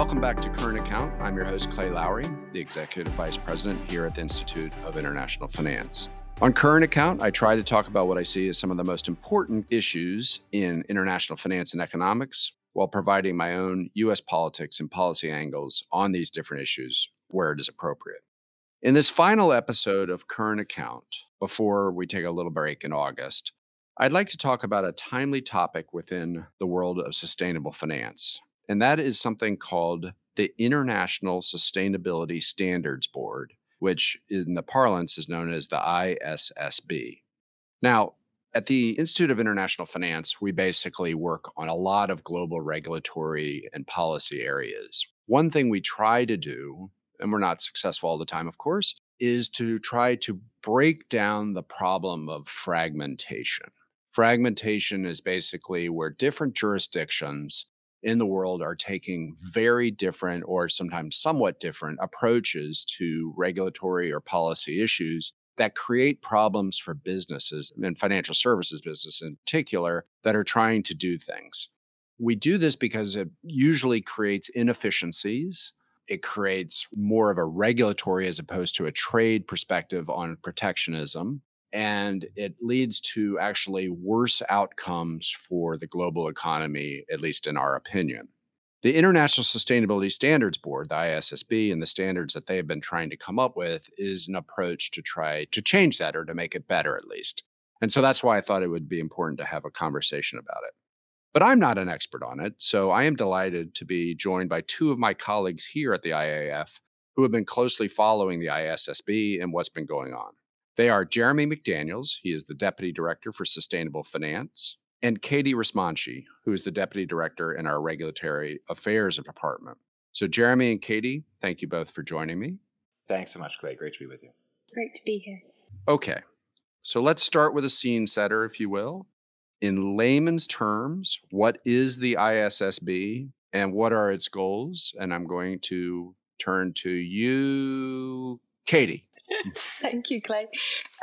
welcome back to Current Account. I'm your host, Clay Lowry, the Executive Vice President here at the Institute of International Finance. On Current Account, I try to talk about what I see as some of the most important issues in international finance and economics while providing my own U.S. politics and policy angles on these different issues where it is appropriate. In this final episode of Current Account, before we take a little break in August, I'd like to talk about a timely topic within the world of sustainable finance and that is something called the International Sustainability Standards Board, which in the parlance is known as the ISSB. Now, at the Institute of International Finance, we basically work on a lot of global regulatory and policy areas. One thing we try to do, and we're not successful all the time, of course, is to try to break down the problem of fragmentation. Fragmentation is basically where different jurisdictions in the world are taking very different or sometimes somewhat different approaches to regulatory or policy issues that create problems for businesses and financial services business in particular that are trying to do things. We do this because it usually creates inefficiencies. It creates more of a regulatory as opposed to a trade perspective on protectionism and it leads to actually worse outcomes for the global economy, at least in our opinion. The International Sustainability Standards Board, the ISSB, and the standards that they have been trying to come up with is an approach to try to change that or to make it better, at least. And so that's why I thought it would be important to have a conversation about it. But I'm not an expert on it, so I am delighted to be joined by two of my colleagues here at the IIF who have been closely following the ISSB and what's been going on. They are Jeremy McDaniels, he is the Deputy Director for Sustainable Finance, and Katie Rismanchi, who is the Deputy Director in our Regulatory Affairs Department. So, Jeremy and Katie, thank you both for joining me. Thanks so much, Clay. Great to be with you. Great to be here. Okay, so let's start with a scene setter, if you will. In layman's terms, what is the ISSB and what are its goals? And I'm going to turn to you, Katie. Thank you, Clay.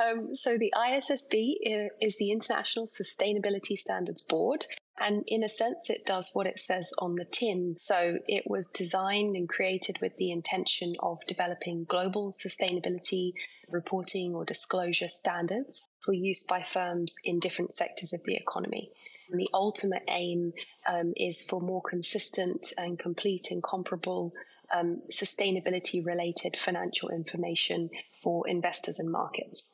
Um, so, the ISSB is the International Sustainability Standards Board. And in a sense, it does what it says on the tin. So, it was designed and created with the intention of developing global sustainability reporting or disclosure standards for use by firms in different sectors of the economy. And the ultimate aim um, is for more consistent and complete and comparable um, sustainability related financial information for investors and markets.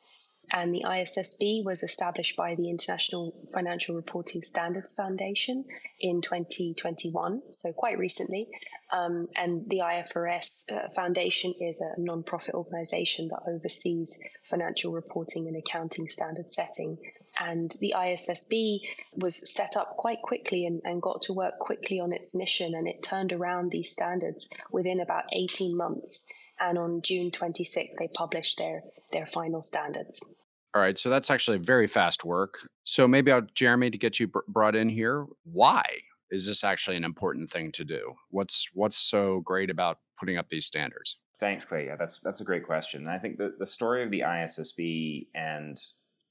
And the ISSB was established by the International Financial Reporting Standards Foundation in 2021, so quite recently. Um, and the IFRS uh, Foundation is a non-profit organization that oversees financial reporting and accounting standard setting. And the ISSB was set up quite quickly and, and got to work quickly on its mission, and it turned around these standards within about 18 months and on June 26th they published their their final standards. All right, so that's actually very fast work. So maybe I'll Jeremy to get you br- brought in here. Why is this actually an important thing to do? What's what's so great about putting up these standards? Thanks, Clay. Yeah, that's that's a great question. I think the, the story of the ISSB and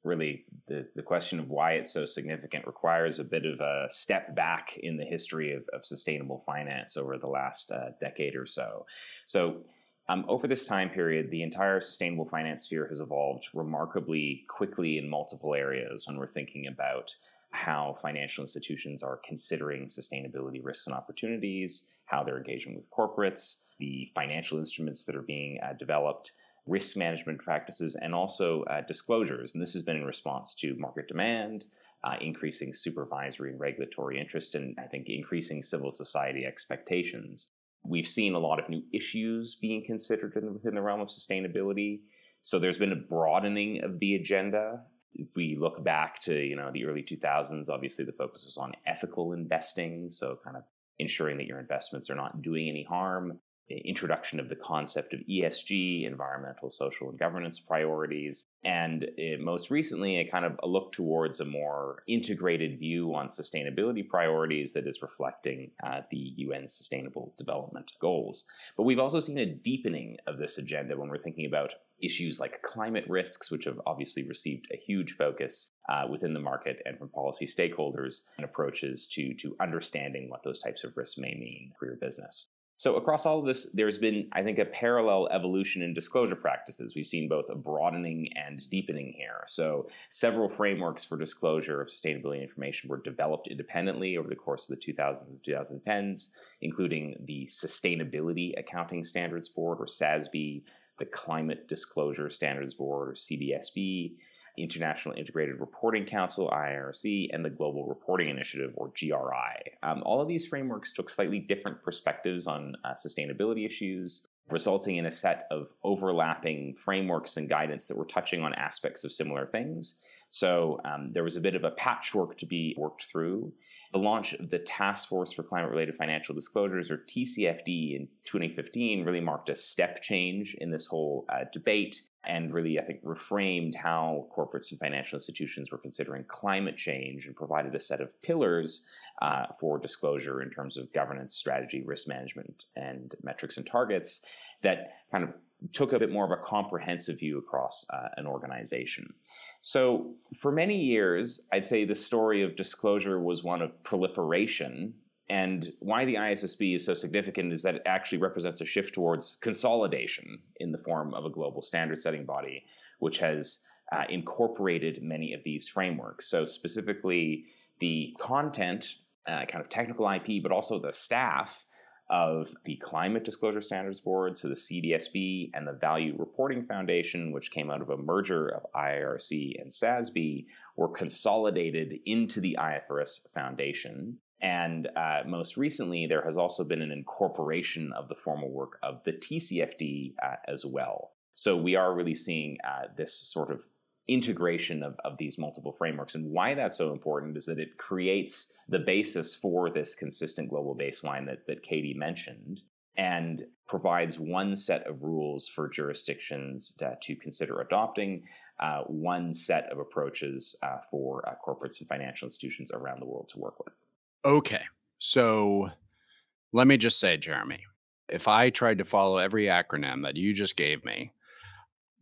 really the, the question of why it's so significant requires a bit of a step back in the history of, of sustainable finance over the last uh, decade or so. So um, over this time period, the entire sustainable finance sphere has evolved remarkably quickly in multiple areas when we're thinking about how financial institutions are considering sustainability risks and opportunities, how they're engaging with corporates, the financial instruments that are being uh, developed, risk management practices, and also uh, disclosures. And this has been in response to market demand, uh, increasing supervisory and regulatory interest, and I think increasing civil society expectations. We've seen a lot of new issues being considered in, within the realm of sustainability. So there's been a broadening of the agenda. If we look back to you know the early 2000s, obviously the focus was on ethical investing, so kind of ensuring that your investments are not doing any harm introduction of the concept of ESG, environmental, social, and governance priorities, and it, most recently, a kind of a look towards a more integrated view on sustainability priorities that is reflecting uh, the UN Sustainable Development Goals. But we've also seen a deepening of this agenda when we're thinking about issues like climate risks, which have obviously received a huge focus uh, within the market and from policy stakeholders, and approaches to, to understanding what those types of risks may mean for your business. So, across all of this, there's been, I think, a parallel evolution in disclosure practices. We've seen both a broadening and deepening here. So, several frameworks for disclosure of sustainability information were developed independently over the course of the 2000s and 2010s, including the Sustainability Accounting Standards Board, or SASB, the Climate Disclosure Standards Board, or CDSB, International Integrated Reporting Council, IIRC, and the Global Reporting Initiative, or GRI. Um, all of these frameworks took slightly different perspectives on uh, sustainability issues, resulting in a set of overlapping frameworks and guidance that were touching on aspects of similar things. So um, there was a bit of a patchwork to be worked through. The launch of the Task Force for Climate Related Financial Disclosures, or TCFD, in 2015 really marked a step change in this whole uh, debate and really, I think, reframed how corporates and financial institutions were considering climate change and provided a set of pillars uh, for disclosure in terms of governance, strategy, risk management, and metrics and targets that kind of took a bit more of a comprehensive view across uh, an organization. So, for many years, I'd say the story of disclosure was one of proliferation. And why the ISSB is so significant is that it actually represents a shift towards consolidation in the form of a global standard setting body, which has uh, incorporated many of these frameworks. So, specifically, the content, uh, kind of technical IP, but also the staff of the Climate Disclosure Standards Board, so the CDSB, and the Value Reporting Foundation, which came out of a merger of IIRC and SASB, were consolidated into the IFRS Foundation. And uh, most recently, there has also been an incorporation of the formal work of the TCFD uh, as well. So we are really seeing uh, this sort of integration of, of these multiple frameworks. And why that's so important is that it creates the basis for this consistent global baseline that, that Katie mentioned and provides one set of rules for jurisdictions to, to consider adopting, uh, one set of approaches uh, for uh, corporates and financial institutions around the world to work with. Okay. So let me just say, Jeremy, if I tried to follow every acronym that you just gave me,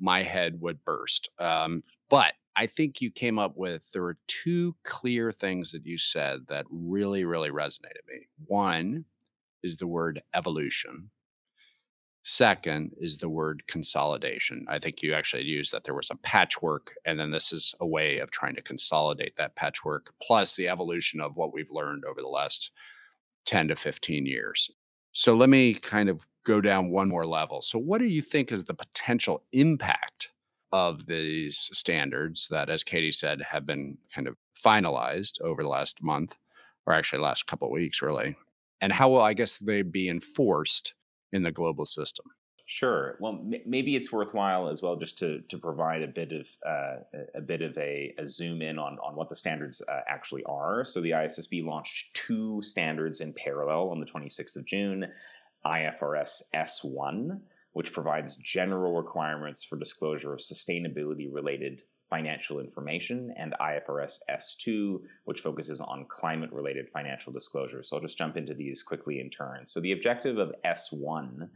my head would burst. Um, but I think you came up with there were two clear things that you said that really, really resonated me. One is the word evolution. Second is the word consolidation. I think you actually used that there was a patchwork, and then this is a way of trying to consolidate that patchwork, plus the evolution of what we've learned over the last 10 to 15 years. So let me kind of go down one more level. So, what do you think is the potential impact of these standards that, as Katie said, have been kind of finalized over the last month, or actually last couple of weeks, really? And how will I guess they be enforced in the global system? Sure. Well, m- maybe it's worthwhile as well just to to provide a bit of uh, a bit of a, a, zoom in on on what the standards uh, actually are. So the ISSB launched two standards in parallel on the 26th of June. IFRS S1, which provides general requirements for disclosure of sustainability related financial information, and IFRS S2, which focuses on climate related financial disclosure. So I'll just jump into these quickly in turn. So the objective of S1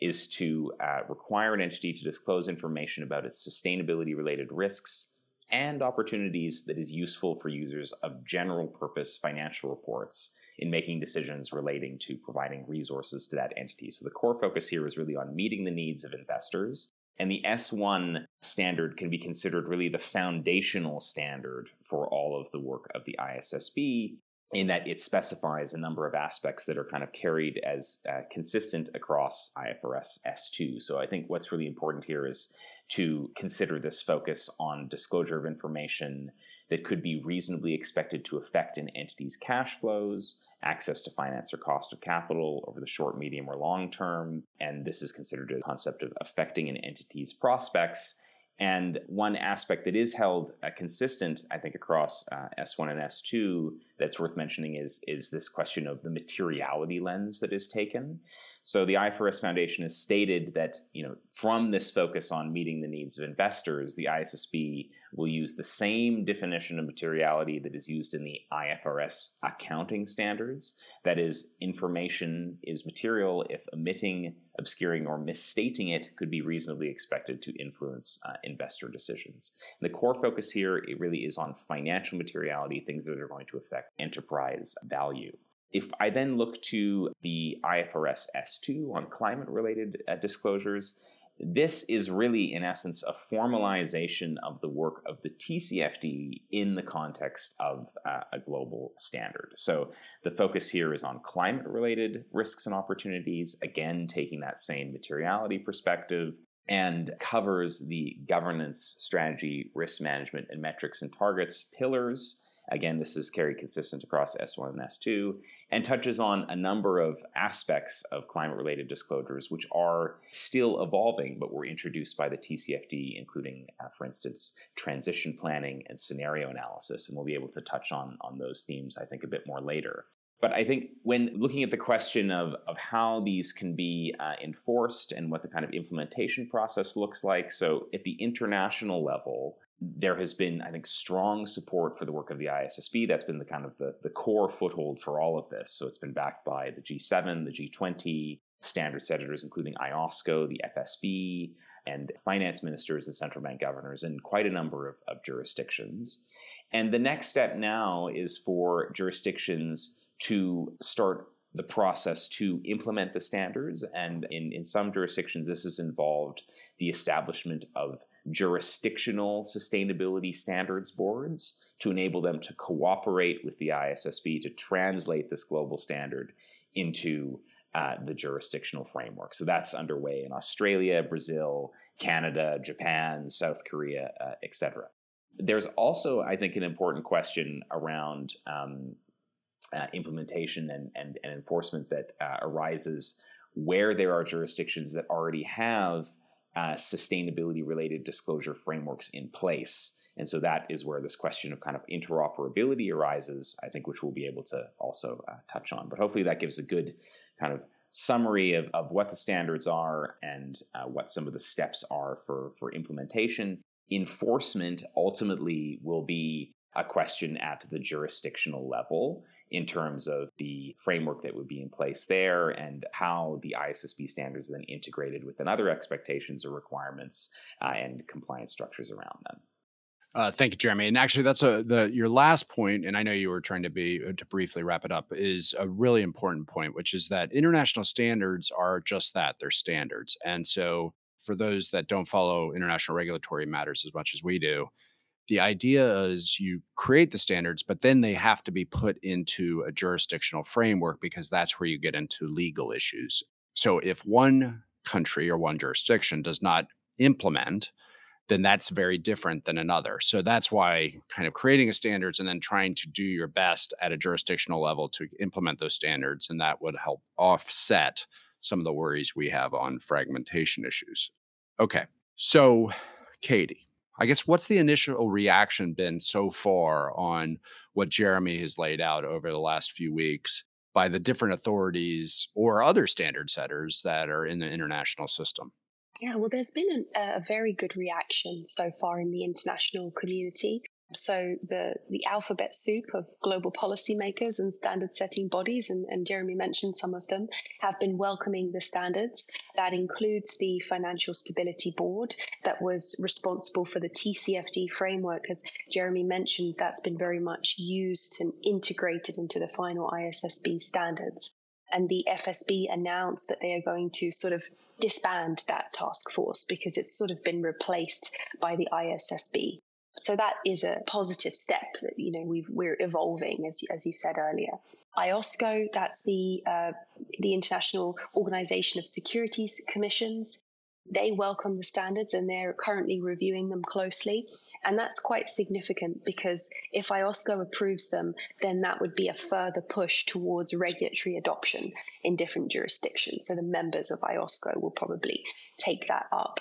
is to uh, require an entity to disclose information about its sustainability related risks and opportunities that is useful for users of general purpose financial reports in making decisions relating to providing resources to that entity. So the core focus here is really on meeting the needs of investors. And the S1 standard can be considered really the foundational standard for all of the work of the ISSB, in that it specifies a number of aspects that are kind of carried as uh, consistent across IFRS S2. So I think what's really important here is to consider this focus on disclosure of information that could be reasonably expected to affect an entity's cash flows, access to finance or cost of capital over the short, medium, or long term. And this is considered a concept of affecting an entity's prospects. And one aspect that is held uh, consistent, I think, across uh, S1 and S2 that's worth mentioning is, is this question of the materiality lens that is taken. So the IFRS Foundation has stated that, you know, from this focus on meeting the needs of investors, the ISSB will use the same definition of materiality that is used in the IFRS accounting standards. That is, information is material if omitting, obscuring, or misstating it could be reasonably expected to influence uh, investor decisions. And the core focus here it really is on financial materiality, things that are going to affect enterprise value. If I then look to the IFRS S2 on climate related uh, disclosures, this is really, in essence, a formalization of the work of the TCFD in the context of uh, a global standard. So the focus here is on climate related risks and opportunities, again, taking that same materiality perspective, and covers the governance, strategy, risk management, and metrics and targets pillars. Again, this is carried consistent across S1 and S2 and touches on a number of aspects of climate related disclosures, which are still evolving but were introduced by the TCFD, including, uh, for instance, transition planning and scenario analysis. And we'll be able to touch on, on those themes, I think, a bit more later. But I think when looking at the question of, of how these can be uh, enforced and what the kind of implementation process looks like, so at the international level, there has been, I think, strong support for the work of the ISSB. That's been the kind of the, the core foothold for all of this. So it's been backed by the G7, the G20, standard setters, including IOSCO, the FSB, and finance ministers and central bank governors in quite a number of, of jurisdictions. And the next step now is for jurisdictions to start the process to implement the standards. And in, in some jurisdictions, this has involved the establishment of jurisdictional sustainability standards boards to enable them to cooperate with the ISSB to translate this global standard into uh, the jurisdictional framework. So that's underway in Australia, Brazil, Canada, Japan, South Korea, uh, etc. There's also, I think, an important question around um, uh, implementation and, and, and, enforcement that uh, arises where there are jurisdictions that already have uh, sustainability related disclosure frameworks in place. And so that is where this question of kind of interoperability arises, I think, which we'll be able to also uh, touch on. But hopefully that gives a good kind of summary of, of what the standards are and uh, what some of the steps are for, for implementation. Enforcement ultimately will be a question at the jurisdictional level in terms of the framework that would be in place there and how the ISSB standards are then integrated within other expectations or requirements uh, and compliance structures around them. Uh, thank you, Jeremy. And actually, that's a the your last point, and I know you were trying to be uh, to briefly wrap it up, is a really important point, which is that international standards are just that they're standards. And so, for those that don't follow international regulatory matters as much as we do, the idea is you create the standards, but then they have to be put into a jurisdictional framework because that's where you get into legal issues. So if one country or one jurisdiction does not implement, then that's very different than another. So that's why kind of creating a standards and then trying to do your best at a jurisdictional level to implement those standards. And that would help offset some of the worries we have on fragmentation issues. Okay. So, Katie, I guess what's the initial reaction been so far on what Jeremy has laid out over the last few weeks by the different authorities or other standard setters that are in the international system? Yeah, well, there's been a, a very good reaction so far in the international community. So the the alphabet soup of global policymakers and standard setting bodies, and, and Jeremy mentioned some of them, have been welcoming the standards. That includes the Financial Stability Board that was responsible for the TCFD framework. As Jeremy mentioned, that's been very much used and integrated into the final ISSB standards. And the FSB announced that they are going to sort of disband that task force because it's sort of been replaced by the ISSB. So that is a positive step that you know we are evolving, as as you said earlier. IOSCO, that's the uh, the International Organization of Securities Commissions. They welcome the standards and they're currently reviewing them closely. And that's quite significant because if IOSCO approves them, then that would be a further push towards regulatory adoption in different jurisdictions. So the members of IOSCO will probably take that up.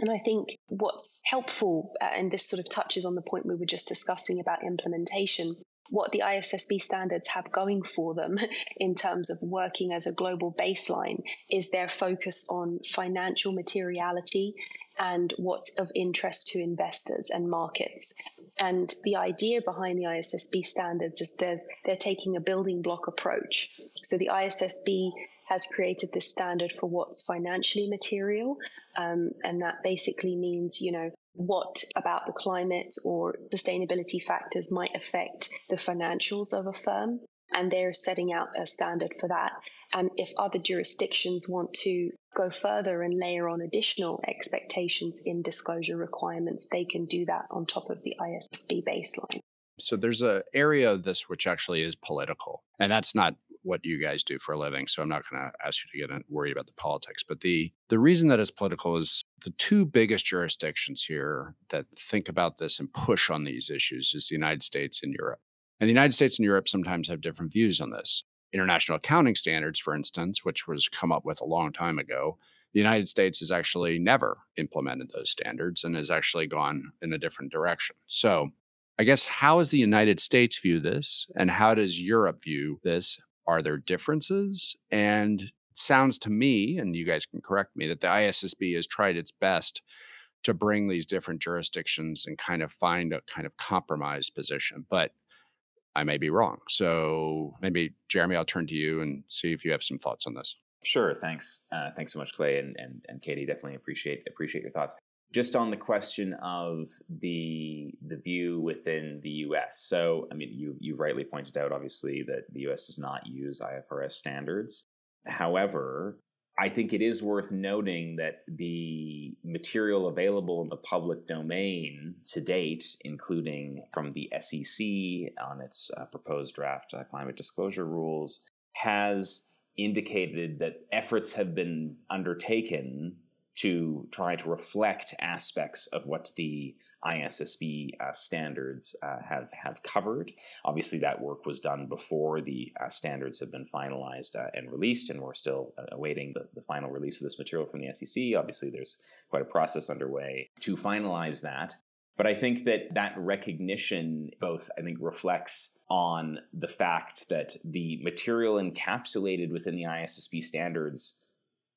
And I think what's helpful, uh, and this sort of touches on the point we were just discussing about implementation, what the ISSB standards have going for them in terms of working as a global baseline is their focus on financial materiality and what's of interest to investors and markets. And the idea behind the ISSB standards is there's, they're taking a building block approach. So the ISSB has created this standard for what's financially material. Um, and that basically means, you know, what about the climate or sustainability factors might affect the financials of a firm. and they're setting out a standard for that. And if other jurisdictions want to go further and layer on additional expectations in disclosure requirements, they can do that on top of the ISSB baseline. So there's a area of this which actually is political, and that's not what you guys do for a living. So I'm not going to ask you to get worried about the politics. But the the reason that it's political is the two biggest jurisdictions here that think about this and push on these issues is the United States and Europe. And the United States and Europe sometimes have different views on this. International accounting standards, for instance, which was come up with a long time ago, the United States has actually never implemented those standards and has actually gone in a different direction. So, I guess how does the United States view this and how does Europe view this? Are there differences? And it sounds to me, and you guys can correct me, that the ISSB has tried its best to bring these different jurisdictions and kind of find a kind of compromise position. But I may be wrong. So maybe Jeremy, I'll turn to you and see if you have some thoughts on this. Sure. Thanks. Uh, thanks so much, Clay and, and, and Katie. Definitely appreciate appreciate your thoughts. Just on the question of the the view within the U.S. So, I mean, you you rightly pointed out, obviously, that the U.S. does not use IFRS standards. However, I think it is worth noting that the material available in the public domain to date, including from the SEC on its uh, proposed draft uh, climate disclosure rules, has indicated that efforts have been undertaken to try to reflect aspects of what the ISSB uh, standards uh, have have covered. Obviously, that work was done before the uh, standards have been finalized uh, and released, and we're still uh, awaiting the, the, final release of this material from the SEC. Obviously, there's quite a process underway to finalize that. But I think that that recognition both, I think, reflects on the fact that the material encapsulated within the ISSB standards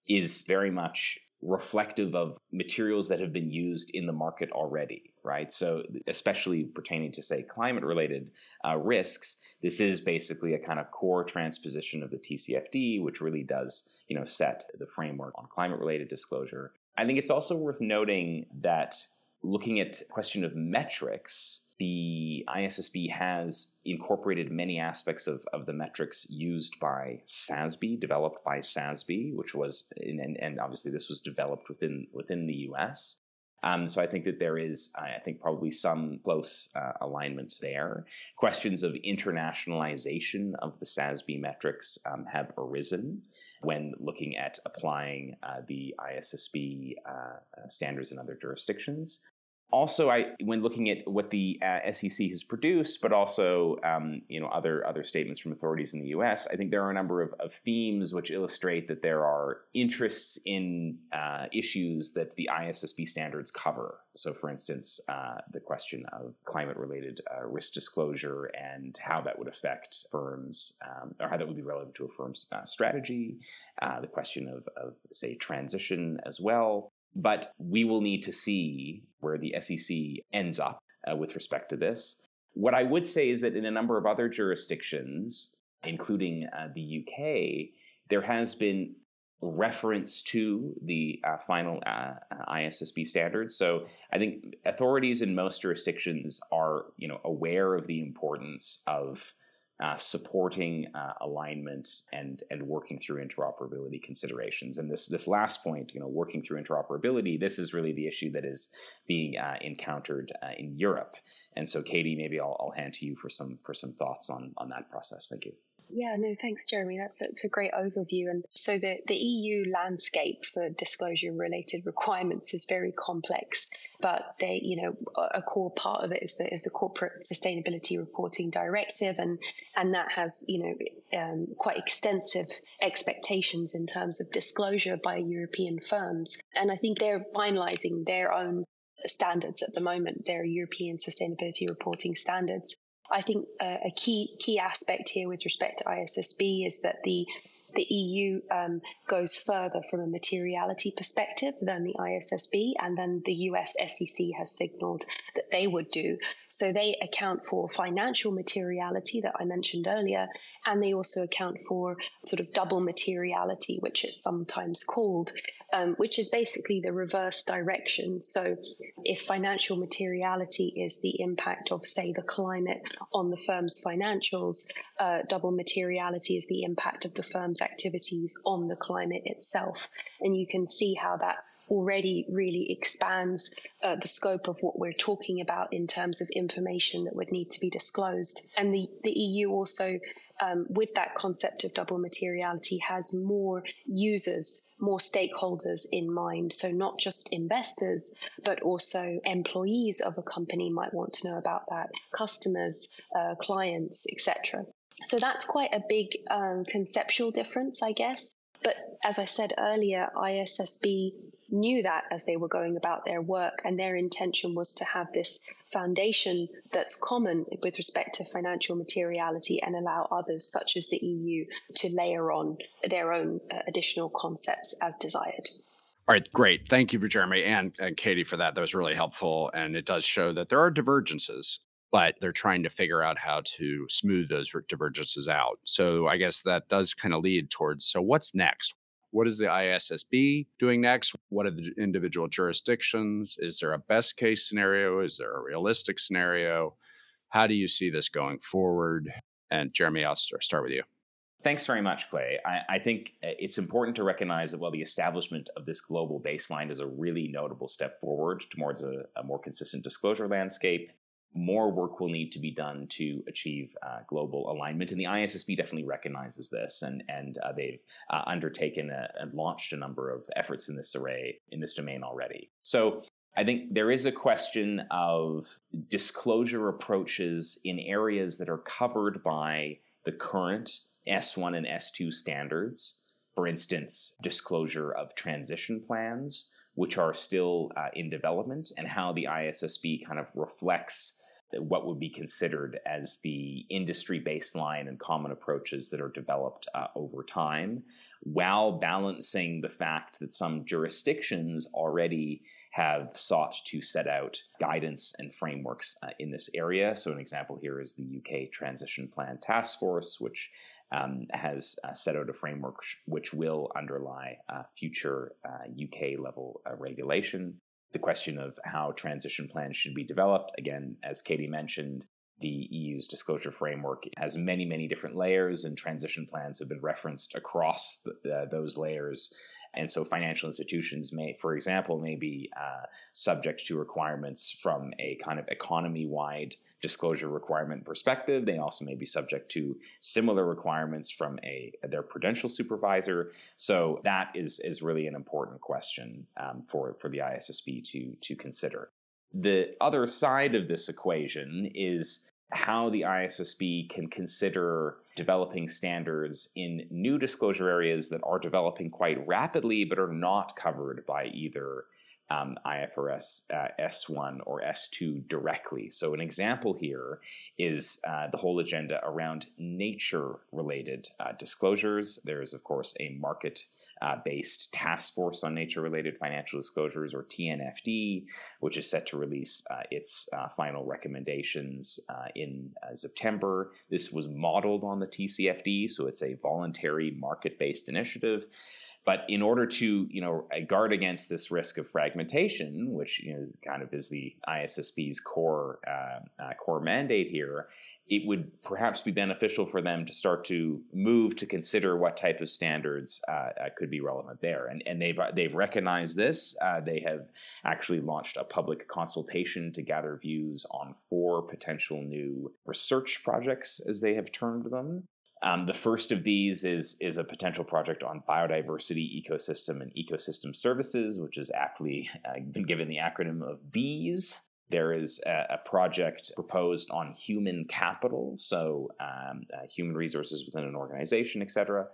is very much reflective of materials that have been used in the market already, right? So, especially pertaining to, say, climate related uh, risks, this is basically a kind of core transposition of the TCFD, which really does, you know, set the framework on climate related disclosure. I think it's also worth noting that looking at question of metrics, the ISSB has incorporated many aspects of, of the metrics used by SASB, developed by SASB, which was, and, and obviously this was developed within within the US. Um, so I think that there is, I think, probably some close uh, alignment there. Questions of internationalization of the SASB metrics um, have arisen when looking at applying uh, the ISSB uh, standards in other jurisdictions also, I when looking at what the uh, SEC has produced, but also um, you know other other statements from authorities in the U.S., I think there are a number of, of themes which illustrate that there are interests in uh, issues that the ISSB standards cover. So, for instance, uh, the question of climate-related uh, risk disclosure and how that would affect firms, um, or how that would be relevant to a firm's uh, strategy. Uh, the question of, of say transition as well. But we will need to see where the SEC ends up uh, with respect to this. What I would say is that in a number of other jurisdictions, including uh, the UK, there has been reference to the uh, final uh, ISSB standards. So I think authorities in most jurisdictions are, you know, aware of the importance of uh, supporting uh, alignment and and working through interoperability considerations. And this this last point, you know, working through interoperability, this is really the issue that is being uh, encountered uh, in Europe. And so, Katie, maybe I'll, I'll hand to you for some for some thoughts on on that process. Thank you. Yeah, no, thanks, Jeremy. That's a, a great overview. And so the, the EU landscape for disclosure related requirements is very complex, but they, you know, a core part of it is the, is the Corporate Sustainability Reporting Directive, and and that has, you know, um, quite extensive expectations in terms of disclosure by European firms. And I think they're finalising their own standards at the moment, their European sustainability reporting standards. I think uh, a key key aspect here with respect to ISSB is that the The EU um, goes further from a materiality perspective than the ISSB, and then the US SEC has signaled that they would do. So they account for financial materiality that I mentioned earlier, and they also account for sort of double materiality, which it's sometimes called, um, which is basically the reverse direction. So if financial materiality is the impact of, say, the climate on the firm's financials, uh, double materiality is the impact of the firm's activities on the climate itself. And you can see how that already really expands uh, the scope of what we're talking about in terms of information that would need to be disclosed. And the, the EU also, um, with that concept of double materiality, has more users, more stakeholders in mind. So not just investors, but also employees of a company might want to know about that, customers, uh, clients, etc. So that's quite a big um, conceptual difference, I guess. But as I said earlier, ISSB knew that as they were going about their work, and their intention was to have this foundation that's common with respect to financial materiality and allow others, such as the EU, to layer on their own uh, additional concepts as desired. All right, great. Thank you for Jeremy and, and Katie for that. That was really helpful. And it does show that there are divergences but they're trying to figure out how to smooth those divergences out. So I guess that does kind of lead towards so what's next? What is the ISSB doing next? What are the individual jurisdictions? Is there a best case scenario? Is there a realistic scenario? How do you see this going forward? And Jeremy, I'll start with you. Thanks very much, Clay. I, I, think uh, it's important to recognize that while the establishment of this global baseline is a really notable step forward towards a, a more consistent disclosure landscape, more work will need to be done to achieve uh, global alignment. And the ISSB definitely recognizes this, and and uh, they've uh, undertaken a, and launched a number of efforts in this array in this domain already. So. I think there is a question of disclosure approaches in areas that are covered by the current S1 and S2 standards. For instance, disclosure of transition plans, which are still uh, in development, and how the ISSB kind of reflects what would be considered as the industry baseline and common approaches that are developed uh, over time, while balancing the fact that some jurisdictions already have sought to set out guidance and frameworks uh, in this area. So, an example here is the UK Transition Plan Task Force, which um, has uh, set out a framework which will underlie uh, future UK uh, level uh, regulation the question of how transition plans should be developed. Again, as Katie mentioned, the EU's disclosure framework has many, many different layers, and transition plans have been referenced across the, uh, those layers and so financial institutions may, for example, may be uh, subject to requirements from a kind of economy wide disclosure requirement perspective. They also may be subject to similar requirements from a their prudential supervisor. So that is, is really an important question um, for, for the ISSB to, to consider. The other side of this equation is how the ISSB can consider developing standards in new disclosure areas that are developing quite rapidly but are not covered by either um, IFRS uh, S1 or S2 directly. So, an example here is uh, the whole agenda around nature related uh, disclosures. There is, of course, a market uh, based task force on nature related financial disclosures, or TNFD, which is set to release uh, its uh, final recommendations in September. This was modeled on the TCFD, so it's a voluntary market based initiative. But in order to, you know, guard against this risk of fragmentation, which is kind of is the ISSB's core uh, core mandate here, it would perhaps be beneficial for them to start to move to consider what type of standards uh, uh, could be relevant there. And, and they've, they've recognized this. Uh, they have actually launched a public consultation to gather views on four potential new research projects, as they have termed them. Um, the first of these is, is a potential project on biodiversity, ecosystem, and ecosystem services, which is aptly uh, been given the acronym of BEES. There is a, a project proposed on human capital, so um, uh, human resources within an organization, etc.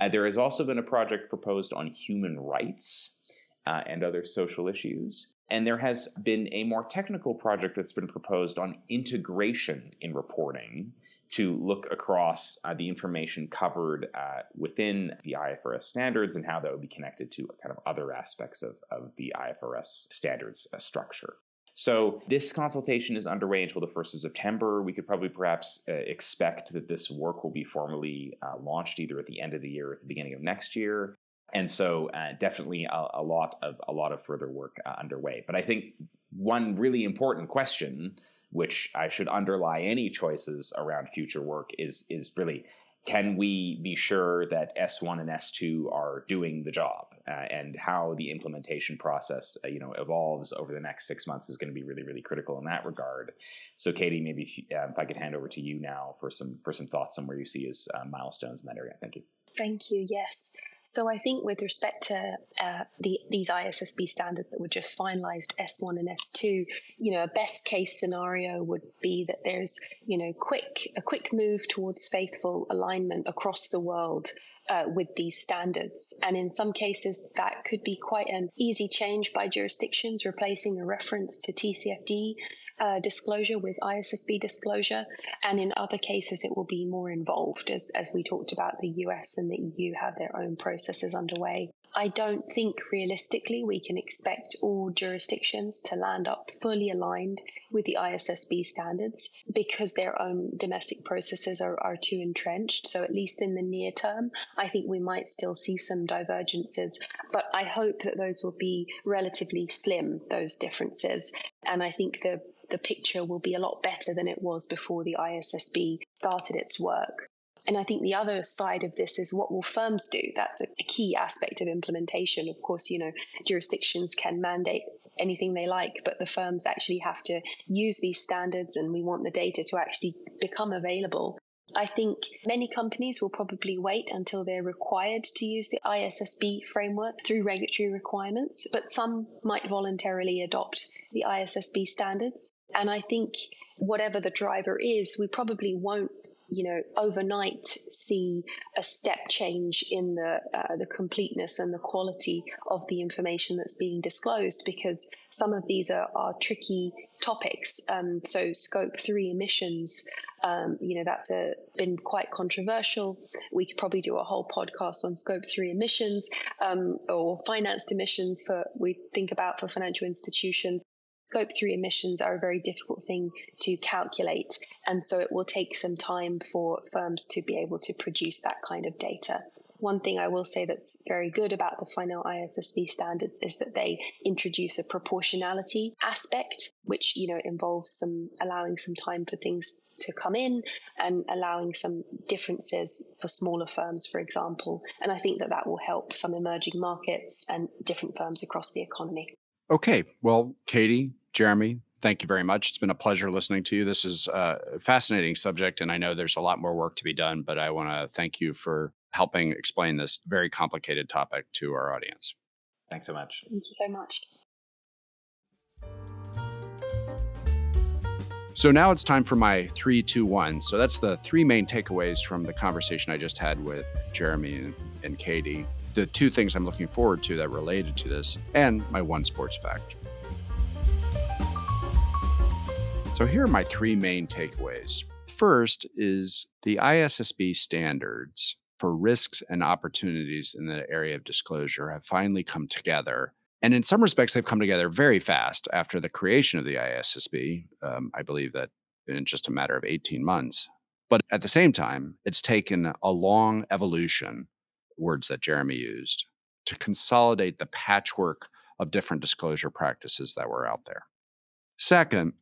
Uh, there has also been a project proposed on human rights. uh, and other social issues. And there has been a more technical project that's been proposed on integration in reporting to look across uh, the information covered uh, within the IFRS standards and how that would be connected to kind of other aspects of, of the IFRS standards uh, structure. So this consultation is underway until the 1st of September. We could probably perhaps uh, expect that this work will be formally uh, launched either at the end of the year or at the beginning of next year. And so uh, definitely a, a, lot of a lot of further work underway. But I think one really important question which I should underlie any choices around future work is is really can we be sure that S1 and S2 are doing the job? Uh, and how the implementation process uh, you know evolves over the next six months is going to be really really critical in that regard. So Katie maybe if, you, uh, if I could hand over to you now for some for some thoughts on where you see as uh, milestones in that area. Thank you. Thank you yes so I think with respect to uh, the, these ISSB standards that were just finalized, S1 and S2, you know, a best case scenario would be that there's, you know, quick a quick move towards faithful alignment across the world uh, with these standards. And in some cases, that could be quite an easy change by jurisdictions, replacing a reference to TCFD uh, disclosure with ISSB disclosure. And in other cases, it will be more involved, as, as we talked about, the US and the EU have their own processes underway. I don't think realistically we can expect all jurisdictions to land up fully aligned with the ISSB standards because their own domestic processes are, are too entrenched. So, at least in the near term, I think we might still see some divergences, but I hope that those will be relatively slim, those differences. And I think the the picture will be a lot better than it was before the ISSB started its work. And I think the other side of this is what will firms do? That's a, key aspect of implementation. Of course, you know, jurisdictions can mandate anything they like, but the firms actually have to use these standards and we want the data to actually become available. I think many companies will probably wait until they're required to use the ISSB framework through regulatory requirements, but some might voluntarily adopt the ISSB standards. And I think whatever the driver is, we probably won't you know, overnight see a step change in the uh, the completeness and the quality of the information that's being disclosed because some of these are, are tricky topics. Um, so scope three emissions, um, you know, that's a, been quite controversial. We could probably do a whole podcast on scope three emissions um, or financed emissions for we think about for financial institutions. Scope 3 emissions are a very difficult thing to calculate, and so it will take some time for firms to be able to produce that kind of data. One thing I will say that's very good about the final ISSB standards is that they introduce a proportionality aspect, which you know involves them allowing some time for things to come in and allowing some differences for smaller firms, for example. And I think that that will help some emerging markets and different firms across the economy. Okay. Well, Katie, Jeremy, thank you very much. It's been a pleasure listening to you. This is a fascinating subject, and I know there's a lot more work to be done, but I want to thank you for helping explain this very complicated topic to our audience. Thanks so much. Thank you so much. So now it's time for my three, two, one. So that's the three main takeaways from the conversation I just had with Jeremy and, and Katie the two things I'm looking forward to that related to this, and my one sports fact. So here are my three main takeaways. First is the ISSB standards for risks and opportunities in the area of disclosure have finally come together. And in some respects, they've come together very fast after the creation of the ISSB. Um, I believe that in just a matter of 18 months. But at the same time, it's taken a long evolution words that Jeremy used, to consolidate the patchwork of different disclosure practices that were out there. Second,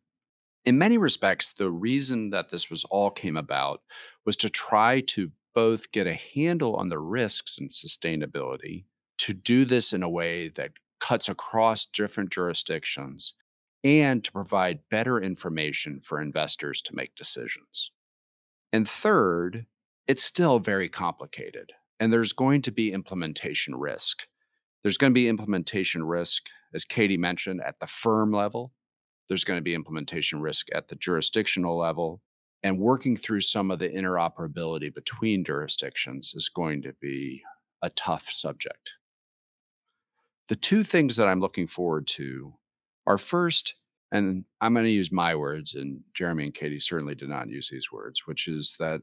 in many respects, the reason that this was all came about was to try to both get a handle on the risks and sustainability, to do this in a way that cuts across different jurisdictions, and to provide better information for investors to make decisions. And third, it's still very complicated. And there's going to be implementation risk. There's going to be implementation risk, as Katie mentioned, at the firm level. There's going to be implementation risk at the jurisdictional level. And working through some of the interoperability between jurisdictions is going to be a tough subject. The two things that I'm looking forward to are first, and I'm going to use my words, and Jeremy and Katie certainly did not use these words, which is that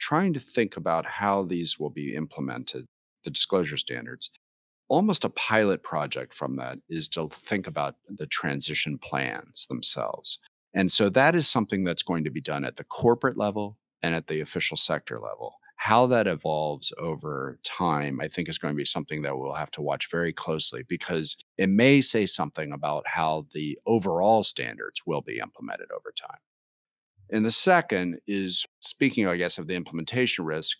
trying to think about how these will be implemented, the disclosure standards. Almost a pilot project from that is to think about the transition plans themselves. And so that is something that's going to be done at the corporate level and at the official sector level. How that evolves over time, I think, is going to be something that we'll have to watch very closely because it may say something about how the overall standards will be implemented over time. And the second is speaking, I guess, of the implementation risk.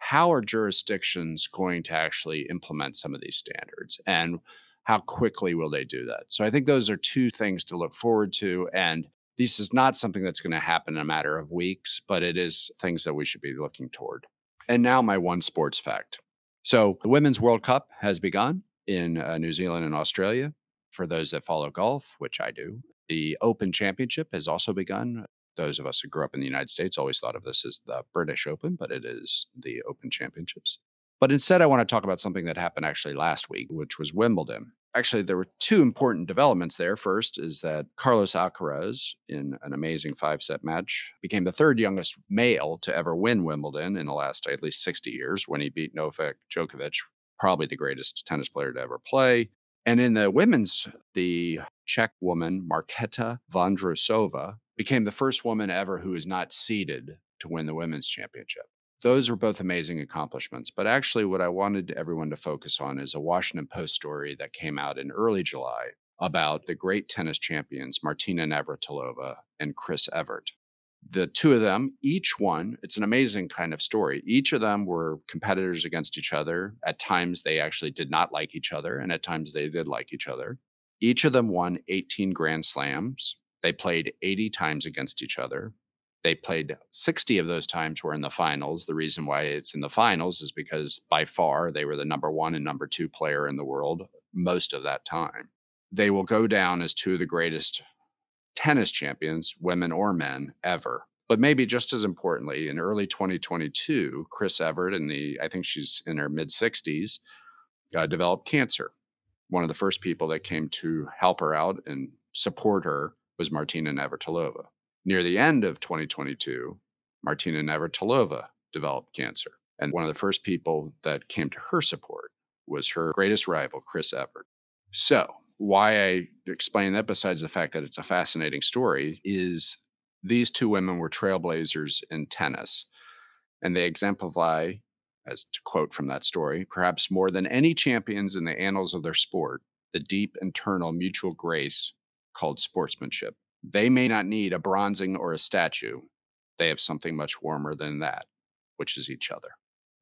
How are jurisdictions going to actually implement some of these standards? And how quickly will they do that? So I think those are two things to look forward to. And this is not something that's going to happen in a matter of weeks, but it is things that we should be looking toward. And now, my one sports fact. So, the Women's World Cup has begun in uh, New Zealand and Australia. For those that follow golf, which I do, the Open Championship has also begun those of us who grew up in the United States always thought of this as the British Open, but it is the Open Championships. But instead, I want to talk about something that happened actually last week, which was Wimbledon. Actually, there were two important developments there. First is that Carlos Alcaraz, in an amazing five set match, became the third youngest male to ever win Wimbledon in the last at least 60 years when he beat Novak Djokovic, probably the greatest tennis player to ever play. And in the women's, the Czech woman, Marketa Vondrousova, became the first woman ever who is not seeded to win the women's championship. Those are both amazing accomplishments. But actually, what I wanted everyone to focus on is a Washington Post story that came out in early July about the great tennis champions, Martina Navratilova and Chris Evert. The two of them, each one, it's an amazing kind of story. Each of them were competitors against each other. At times, they actually did not like each other, and at times, they did like each other. Each of them won 18 Grand Slams. They played 80 times against each other. They played 60 of those times were in the finals. The reason why it's in the finals is because by far they were the number one and number two player in the world most of that time. They will go down as two of the greatest tennis champions, women or men, ever. But maybe just as importantly, in early 2022, Chris Evert, in the I think she's in her mid 60s, uh, developed cancer. One of the first people that came to help her out and support her was Martina Navratilova. Near the end of 2022, Martina Navratilova developed cancer. And one of the first people that came to her support was her greatest rival, Chris Evert. So, why I explain that, besides the fact that it's a fascinating story, is these two women were trailblazers in tennis. And they exemplify, as to quote from that story, perhaps more than any champions in the annals of their sport, the deep internal mutual grace called sportsmanship. They may not need a bronzing or a statue. They have something much warmer than that, which is each other.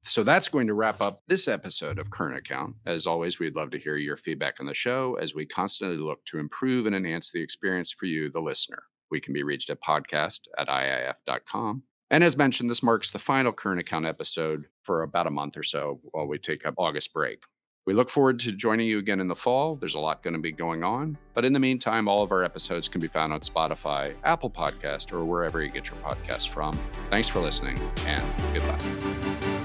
So that's going to wrap up this episode of Current Account. As always, we'd love to hear your feedback on the show as we constantly look to improve and enhance the experience for you, the listener. We can be reached at podcast at iif.com. And as mentioned, this marks the final Current Account episode for about a month or so while we take up August break. We look forward to joining you again in the fall. There's a lot going to be going on. But in the meantime, all of our episodes can be found on Spotify, Apple Podcast, or wherever you get your podcasts from. Thanks for listening, and goodbye.